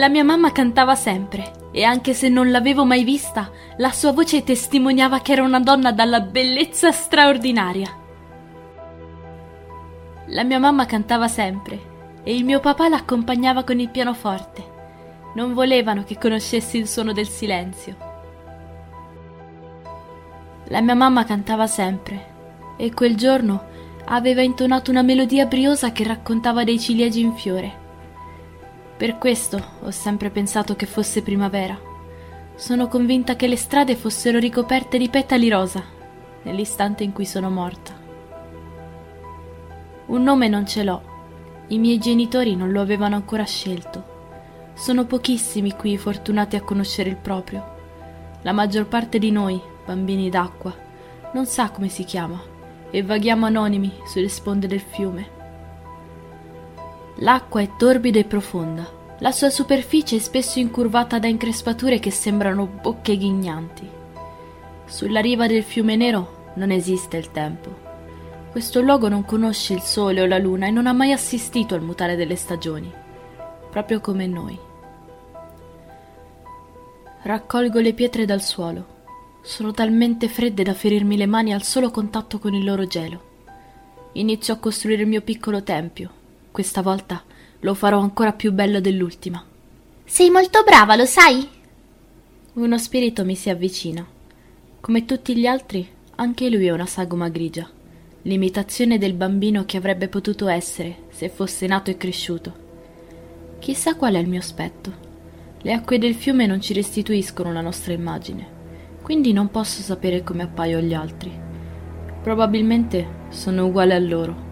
La mia mamma cantava sempre e anche se non l'avevo mai vista, la sua voce testimoniava che era una donna dalla bellezza straordinaria. La mia mamma cantava sempre e il mio papà l'accompagnava con il pianoforte. Non volevano che conoscessi il suono del silenzio. La mia mamma cantava sempre e quel giorno aveva intonato una melodia briosa che raccontava dei ciliegi in fiore. Per questo ho sempre pensato che fosse primavera. Sono convinta che le strade fossero ricoperte di petali rosa nell'istante in cui sono morta. Un nome non ce l'ho. I miei genitori non lo avevano ancora scelto. Sono pochissimi qui fortunati a conoscere il proprio. La maggior parte di noi, bambini d'acqua, non sa come si chiama e vaghiamo anonimi sulle sponde del fiume. L'acqua è torbida e profonda. La sua superficie è spesso incurvata da increspature che sembrano bocche ghignanti. Sulla riva del fiume nero non esiste il tempo. Questo luogo non conosce il sole o la luna e non ha mai assistito al mutare delle stagioni, proprio come noi. Raccolgo le pietre dal suolo sono talmente fredde da ferirmi le mani al solo contatto con il loro gelo. Inizio a costruire il mio piccolo tempio. Questa volta lo farò ancora più bello dell'ultima. Sei molto brava, lo sai? Uno spirito mi si avvicina. Come tutti gli altri, anche lui è una sagoma grigia, l'imitazione del bambino che avrebbe potuto essere se fosse nato e cresciuto. Chissà qual è il mio aspetto. Le acque del fiume non ci restituiscono la nostra immagine quindi non posso sapere come appaio agli altri. Probabilmente sono uguale a loro,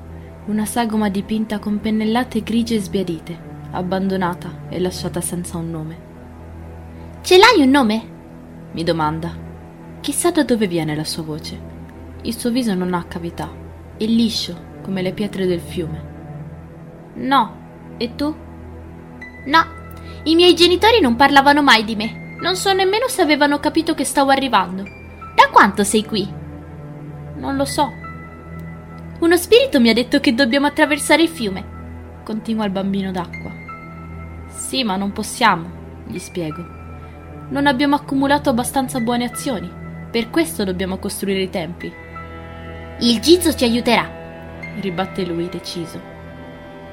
una sagoma dipinta con pennellate grigie e sbiadite, abbandonata e lasciata senza un nome. Ce l'hai un nome? mi domanda. Chissà da dove viene la sua voce. Il suo viso non ha cavità, è liscio come le pietre del fiume. No, e tu? No, i miei genitori non parlavano mai di me. Non so nemmeno se avevano capito che stavo arrivando. Da quanto sei qui? Non lo so. Uno spirito mi ha detto che dobbiamo attraversare il fiume. Continua il bambino d'acqua. Sì, ma non possiamo, gli spiego. Non abbiamo accumulato abbastanza buone azioni. Per questo dobbiamo costruire i tempi. Il Gizo ci aiuterà, ribatte lui deciso.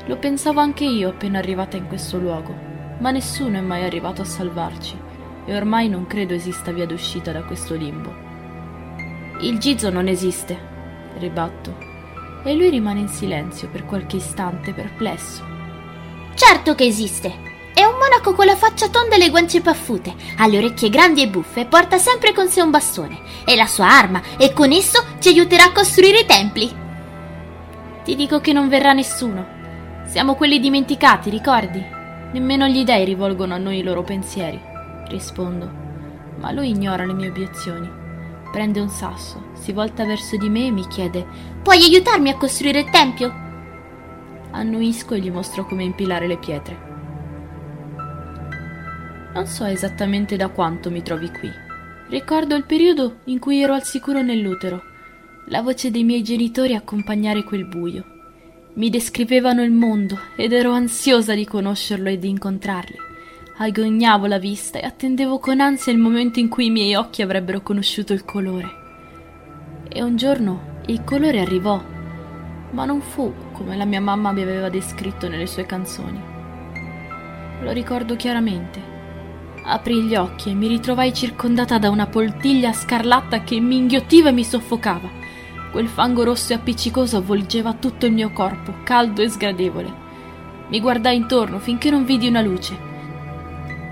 Lo pensavo anche io appena arrivata in questo luogo, ma nessuno è mai arrivato a salvarci e ormai non credo esista via d'uscita da questo limbo. Il Gizo non esiste, ribatto, e lui rimane in silenzio per qualche istante perplesso. Certo che esiste! È un monaco con la faccia tonda e le guance paffute, ha le orecchie grandi e buffe e porta sempre con sé un bastone. È la sua arma e con esso ci aiuterà a costruire i templi. Ti dico che non verrà nessuno. Siamo quelli dimenticati, ricordi? Nemmeno gli dei rivolgono a noi i loro pensieri rispondo, ma lui ignora le mie obiezioni. Prende un sasso, si volta verso di me e mi chiede: Puoi aiutarmi a costruire il tempio? Annuisco e gli mostro come impilare le pietre. Non so esattamente da quanto mi trovi qui. Ricordo il periodo in cui ero al sicuro nell'utero, la voce dei miei genitori accompagnare quel buio. Mi descrivevano il mondo ed ero ansiosa di conoscerlo e di incontrarli. Agognavo la vista e attendevo con ansia il momento in cui i miei occhi avrebbero conosciuto il colore. E un giorno il colore arrivò, ma non fu come la mia mamma mi aveva descritto nelle sue canzoni. Lo ricordo chiaramente. Aprì gli occhi e mi ritrovai circondata da una poltiglia scarlatta che mi inghiottiva e mi soffocava. Quel fango rosso e appiccicoso avvolgeva tutto il mio corpo, caldo e sgradevole. Mi guardai intorno finché non vidi una luce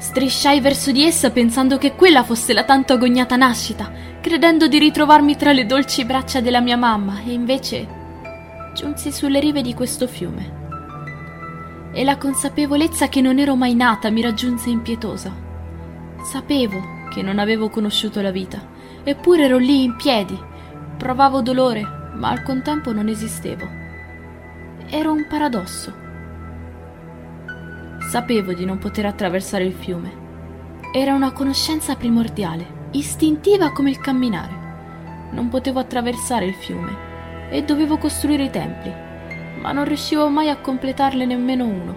Strisciai verso di essa pensando che quella fosse la tanto agognata nascita, credendo di ritrovarmi tra le dolci braccia della mia mamma, e invece giunsi sulle rive di questo fiume. E la consapevolezza che non ero mai nata mi raggiunse impietosa. Sapevo che non avevo conosciuto la vita, eppure ero lì in piedi. Provavo dolore, ma al contempo non esistevo. Ero un paradosso. Sapevo di non poter attraversare il fiume. Era una conoscenza primordiale, istintiva come il camminare. Non potevo attraversare il fiume e dovevo costruire i templi, ma non riuscivo mai a completarne nemmeno uno.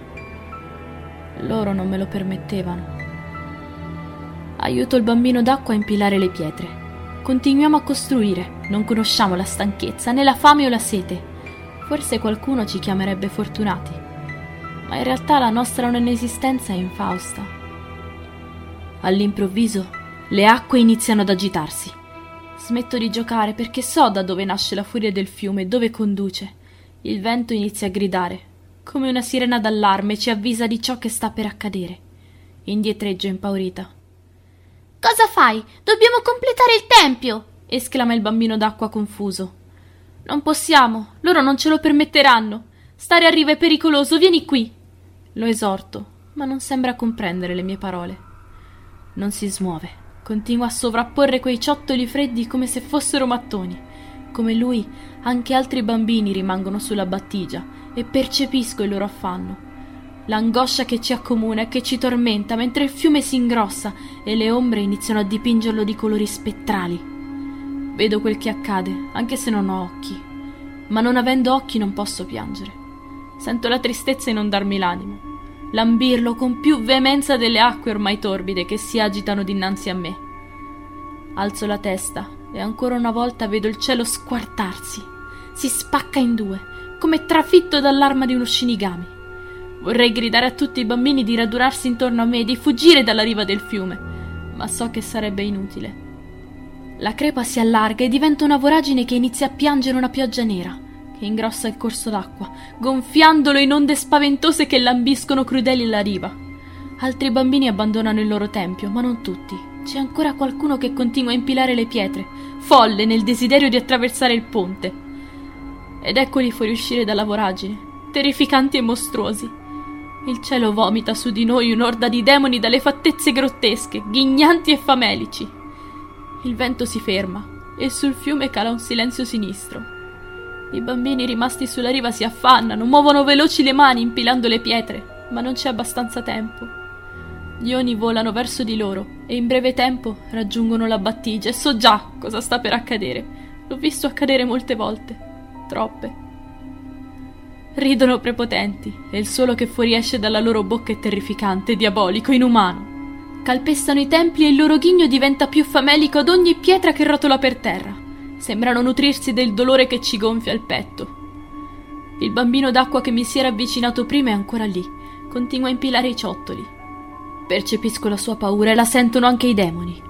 Loro non me lo permettevano. Aiuto il bambino d'acqua a impilare le pietre. Continuiamo a costruire, non conosciamo la stanchezza, né la fame o la sete. Forse qualcuno ci chiamerebbe fortunati, ma in realtà la nostra non esistenza è infausta. All'improvviso le acque iniziano ad agitarsi. Smetto di giocare perché so da dove nasce la furia del fiume e dove conduce. Il vento inizia a gridare, come una sirena d'allarme ci avvisa di ciò che sta per accadere. Indietreggio impaurita. Cosa fai? Dobbiamo completare il tempio! esclama il bambino d'acqua confuso. Non possiamo, loro non ce lo permetteranno. Stare a riva è pericoloso, vieni qui. Lo esorto, ma non sembra comprendere le mie parole. Non si smuove. Continua a sovrapporre quei ciottoli freddi come se fossero mattoni. Come lui, anche altri bambini rimangono sulla battigia e percepisco il loro affanno. L'angoscia che ci accomuna e che ci tormenta mentre il fiume si ingrossa e le ombre iniziano a dipingerlo di colori spettrali. Vedo quel che accade, anche se non ho occhi. Ma non avendo occhi non posso piangere. Sento la tristezza inondarmi l'animo lambirlo con più veemenza delle acque ormai torbide che si agitano dinanzi a me. Alzo la testa e ancora una volta vedo il cielo squartarsi. Si spacca in due, come trafitto dall'arma di uno shinigami. Vorrei gridare a tutti i bambini di radunarsi intorno a me e di fuggire dalla riva del fiume, ma so che sarebbe inutile. La crepa si allarga e diventa una voragine che inizia a piangere una pioggia nera che ingrossa il corso d'acqua, gonfiandolo in onde spaventose che lambiscono crudeli la riva. Altri bambini abbandonano il loro tempio, ma non tutti. C'è ancora qualcuno che continua a impilare le pietre, folle nel desiderio di attraversare il ponte. Ed eccoli fuoriuscire dalla voragine, terrificanti e mostruosi. Il cielo vomita su di noi un'orda di demoni dalle fattezze grottesche, ghignanti e famelici. Il vento si ferma e sul fiume cala un silenzio sinistro. I bambini rimasti sulla riva si affannano, muovono veloci le mani impilando le pietre, ma non c'è abbastanza tempo. Gli oni volano verso di loro e in breve tempo raggiungono la battigia e so già cosa sta per accadere. L'ho visto accadere molte volte, troppe. Ridono prepotenti e il suolo che fuoriesce dalla loro bocca è terrificante, diabolico, inumano. Calpestano i templi e il loro ghigno diventa più famelico ad ogni pietra che rotola per terra. Sembrano nutrirsi del dolore che ci gonfia il petto. Il bambino d'acqua che mi si era avvicinato prima è ancora lì, continua a impilare i ciottoli. Percepisco la sua paura e la sentono anche i demoni.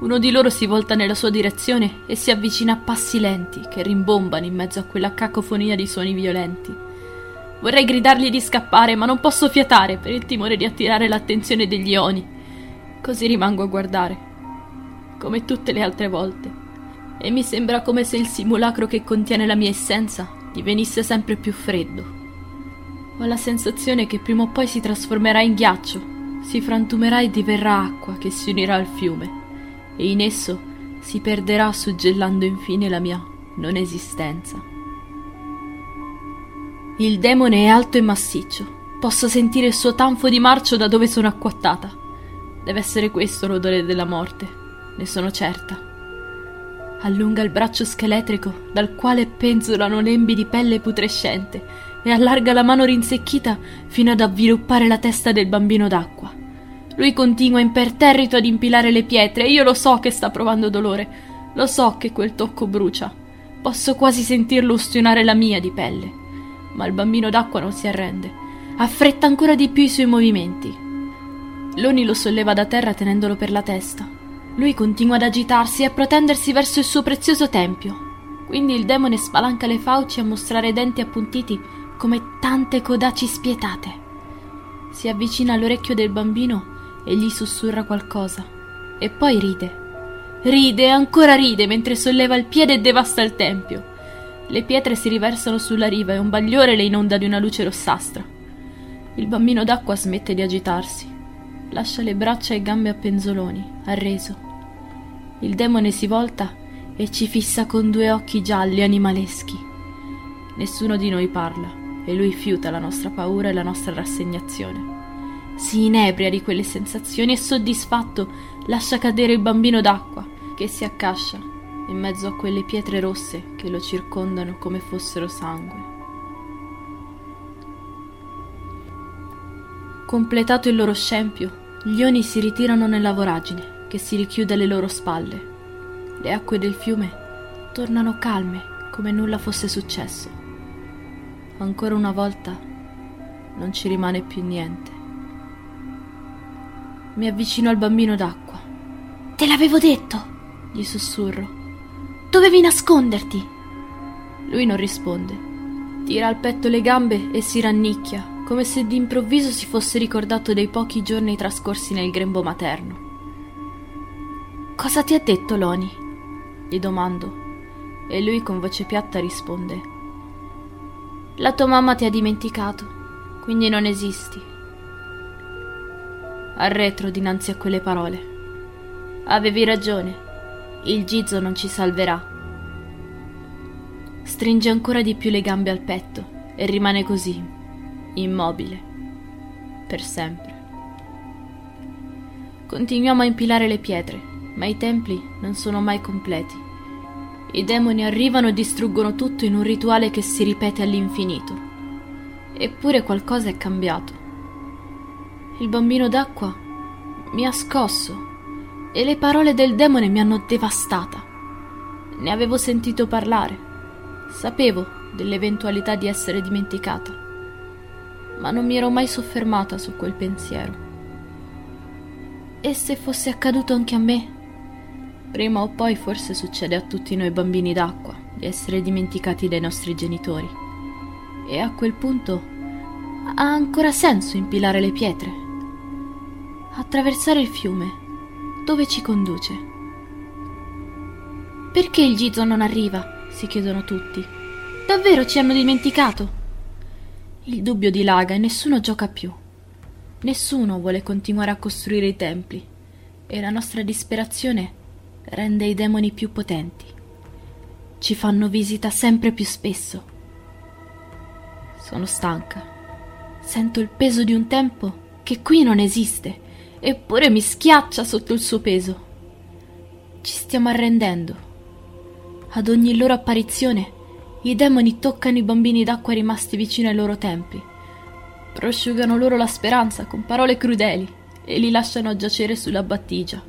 Uno di loro si volta nella sua direzione e si avvicina a passi lenti che rimbombano in mezzo a quella cacofonia di suoni violenti. Vorrei gridargli di scappare, ma non posso fiatare per il timore di attirare l'attenzione degli oni. Così rimango a guardare, come tutte le altre volte e mi sembra come se il simulacro che contiene la mia essenza divenisse sempre più freddo. Ho la sensazione che prima o poi si trasformerà in ghiaccio, si frantumerà e diverrà acqua che si unirà al fiume, e in esso si perderà suggellando infine la mia non esistenza. Il demone è alto e massiccio, posso sentire il suo tanfo di marcio da dove sono acquattata. Deve essere questo l'odore della morte, ne sono certa allunga il braccio scheletrico dal quale penzolano lembi di pelle putrescente e allarga la mano rinsecchita fino ad avviluppare la testa del bambino d'acqua. Lui continua imperterrito ad impilare le pietre e io lo so che sta provando dolore. Lo so che quel tocco brucia. Posso quasi sentirlo ustionare la mia di pelle. Ma il bambino d'acqua non si arrende. Affretta ancora di più i suoi movimenti. Loni lo solleva da terra tenendolo per la testa lui continua ad agitarsi e a protendersi verso il suo prezioso tempio. Quindi il demone spalanca le fauci a mostrare denti appuntiti come tante codaci spietate. Si avvicina all'orecchio del bambino e gli sussurra qualcosa. E poi ride. Ride e ancora ride mentre solleva il piede e devasta il tempio. Le pietre si riversano sulla riva e un bagliore le inonda di una luce rossastra. Il bambino d'acqua smette di agitarsi lascia le braccia e gambe a penzoloni, arreso. Il demone si volta e ci fissa con due occhi gialli animaleschi. Nessuno di noi parla e lui fiuta la nostra paura e la nostra rassegnazione. Si inebria di quelle sensazioni e soddisfatto lascia cadere il bambino d'acqua che si accascia in mezzo a quelle pietre rosse che lo circondano come fossero sangue. Completato il loro scempio, gli oni si ritirano nella voragine che si richiude alle loro spalle. Le acque del fiume tornano calme come nulla fosse successo. Ancora una volta non ci rimane più niente. Mi avvicino al bambino d'acqua. Te l'avevo detto, gli sussurro. Dovevi nasconderti. Lui non risponde. Tira al petto le gambe e si rannicchia, come se d'improvviso si fosse ricordato dei pochi giorni trascorsi nel grembo materno. Cosa ti ha detto Loni? gli domando, e lui con voce piatta risponde: La tua mamma ti ha dimenticato, quindi non esisti. Arretro dinanzi a quelle parole. Avevi ragione, il Gizzo non ci salverà. Stringe ancora di più le gambe al petto e rimane così, immobile, per sempre. Continuiamo a impilare le pietre, ma i templi non sono mai completi. I demoni arrivano e distruggono tutto in un rituale che si ripete all'infinito. Eppure qualcosa è cambiato. Il bambino d'acqua mi ha scosso e le parole del demone mi hanno devastata. Ne avevo sentito parlare. Sapevo dell'eventualità di essere dimenticata, ma non mi ero mai soffermata su quel pensiero. E se fosse accaduto anche a me? Prima o poi forse succede a tutti noi bambini d'acqua di essere dimenticati dai nostri genitori. E a quel punto ha ancora senso impilare le pietre? Attraversare il fiume, dove ci conduce? Perché il Gizo non arriva? si chiedono tutti. Davvero ci hanno dimenticato? Il dubbio dilaga e nessuno gioca più. Nessuno vuole continuare a costruire i templi e la nostra disperazione rende i demoni più potenti. Ci fanno visita sempre più spesso. Sono stanca. Sento il peso di un tempo che qui non esiste, eppure mi schiaccia sotto il suo peso. Ci stiamo arrendendo ad ogni loro apparizione, i demoni toccano i bambini d'acqua rimasti vicino ai loro templi, prosciugano loro la speranza con parole crudeli e li lasciano giacere sulla battigia,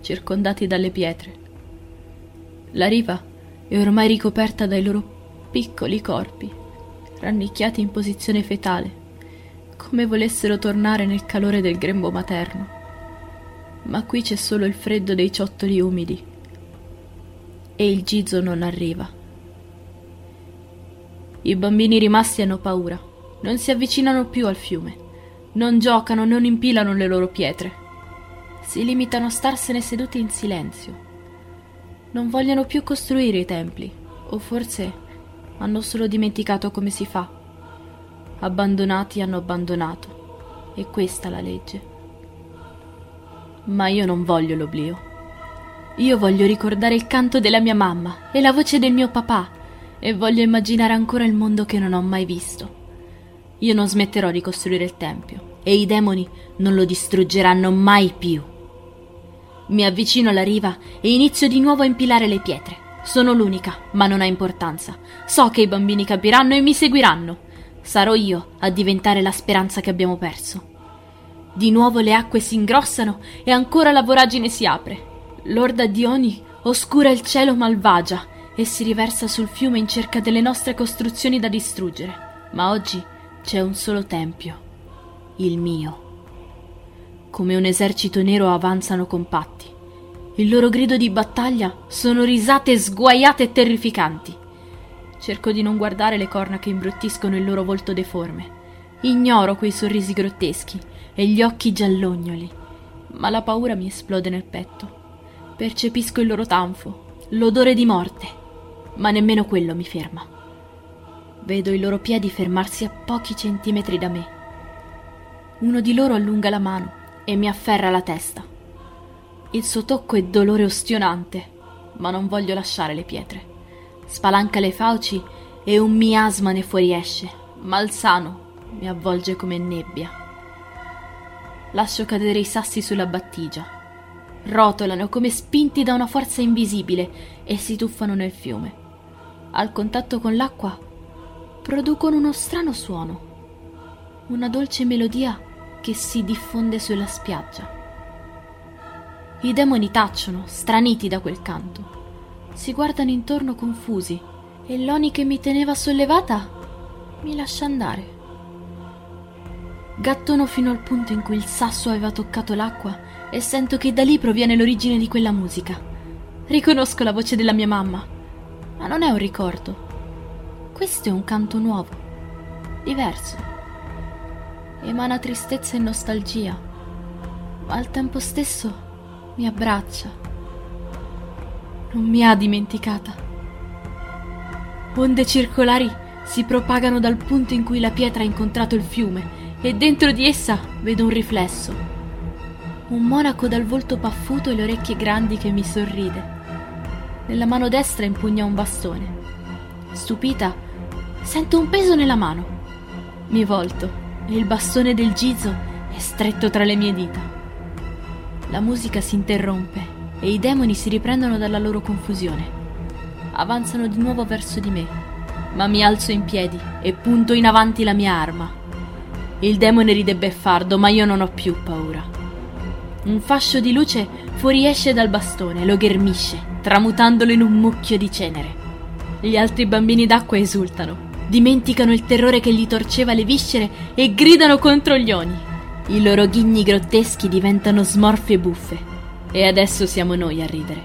circondati dalle pietre. La riva è ormai ricoperta dai loro piccoli corpi, rannicchiati in posizione fetale, come volessero tornare nel calore del grembo materno. Ma qui c'è solo il freddo dei ciottoli umidi e il Gizo non arriva. I bambini rimasti hanno paura, non si avvicinano più al fiume, non giocano, non impilano le loro pietre. Si limitano a starsene seduti in silenzio. Non vogliono più costruire i templi, o forse hanno solo dimenticato come si fa. Abbandonati hanno abbandonato, e questa la legge. Ma io non voglio l'oblio. Io voglio ricordare il canto della mia mamma e la voce del mio papà e voglio immaginare ancora il mondo che non ho mai visto. Io non smetterò di costruire il tempio e i demoni non lo distruggeranno mai più. Mi avvicino alla riva e inizio di nuovo a impilare le pietre. Sono l'unica, ma non ha importanza. So che i bambini capiranno e mi seguiranno. Sarò io a diventare la speranza che abbiamo perso. Di nuovo le acque si ingrossano e ancora la voragine si apre. L'orda di Oni oscura il cielo malvagia e si riversa sul fiume in cerca delle nostre costruzioni da distruggere. Ma oggi c'è un solo tempio, il mio. Come un esercito nero avanzano compatti. Il loro grido di battaglia sono risate sguaiate e terrificanti. Cerco di non guardare le corna che imbruttiscono il loro volto deforme. Ignoro quei sorrisi grotteschi e gli occhi giallognoli, ma la paura mi esplode nel petto. Percepisco il loro tanfo, l'odore di morte, ma nemmeno quello mi ferma. Vedo i loro piedi fermarsi a pochi centimetri da me. Uno di loro allunga la mano e mi afferra la testa. Il suo tocco è dolore ostionante, ma non voglio lasciare le pietre. Spalanca le fauci e un miasma ne fuoriesce, malsano mi avvolge come nebbia. Lascio cadere i sassi sulla battigia rotolano come spinti da una forza invisibile e si tuffano nel fiume. Al contatto con l'acqua producono uno strano suono, una dolce melodia che si diffonde sulla spiaggia. I demoni tacciono, straniti da quel canto. Si guardano intorno confusi e l'Oni che mi teneva sollevata mi lascia andare. Gattono fino al punto in cui il sasso aveva toccato l'acqua e sento che da lì proviene l'origine di quella musica. Riconosco la voce della mia mamma, ma non è un ricordo. Questo è un canto nuovo, diverso. Emana tristezza e nostalgia, ma al tempo stesso mi abbraccia. Non mi ha dimenticata. Onde circolari si propagano dal punto in cui la pietra ha incontrato il fiume e dentro di essa vedo un riflesso. Un monaco dal volto paffuto e le orecchie grandi che mi sorride. Nella mano destra impugna un bastone. Stupita, sento un peso nella mano. Mi volto e il bastone del Gizo è stretto tra le mie dita. La musica si interrompe e i demoni si riprendono dalla loro confusione. Avanzano di nuovo verso di me, ma mi alzo in piedi e punto in avanti la mia arma. Il demone ride beffardo, ma io non ho più paura. Un fascio di luce fuoriesce dal bastone, lo ghermisce, tramutandolo in un mucchio di cenere. Gli altri bambini d'acqua esultano, dimenticano il terrore che gli torceva le viscere e gridano contro gli oni. I loro ghigni grotteschi diventano smorfie buffe. E adesso siamo noi a ridere.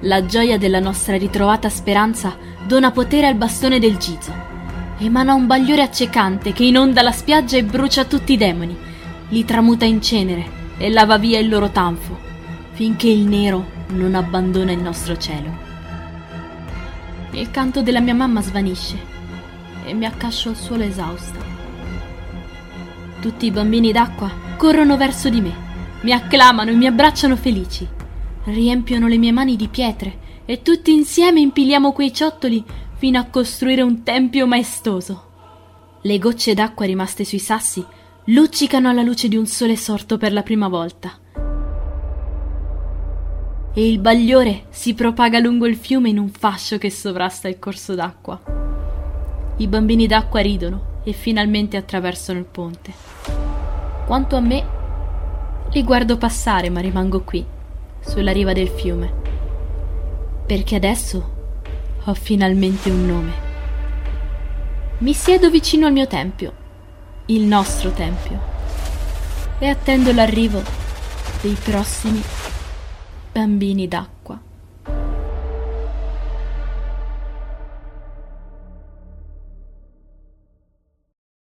La gioia della nostra ritrovata speranza dona potere al bastone del Gizo emana un bagliore accecante che inonda la spiaggia e brucia tutti i demoni, li tramuta in cenere e lava via il loro tanfo, finché il nero non abbandona il nostro cielo. Il canto della mia mamma svanisce e mi accascio al suolo esausta. Tutti i bambini d'acqua corrono verso di me, mi acclamano e mi abbracciano felici, riempiono le mie mani di pietre e tutti insieme impiliamo quei ciottoli fino a costruire un tempio maestoso. Le gocce d'acqua rimaste sui sassi luccicano alla luce di un sole sorto per la prima volta. E il bagliore si propaga lungo il fiume in un fascio che sovrasta il corso d'acqua. I bambini d'acqua ridono e finalmente attraversano il ponte. Quanto a me, li guardo passare ma rimango qui, sulla riva del fiume. Perché adesso ho finalmente un nome. Mi siedo vicino al mio tempio, il nostro tempio, e attendo l'arrivo dei prossimi bambini d'acqua.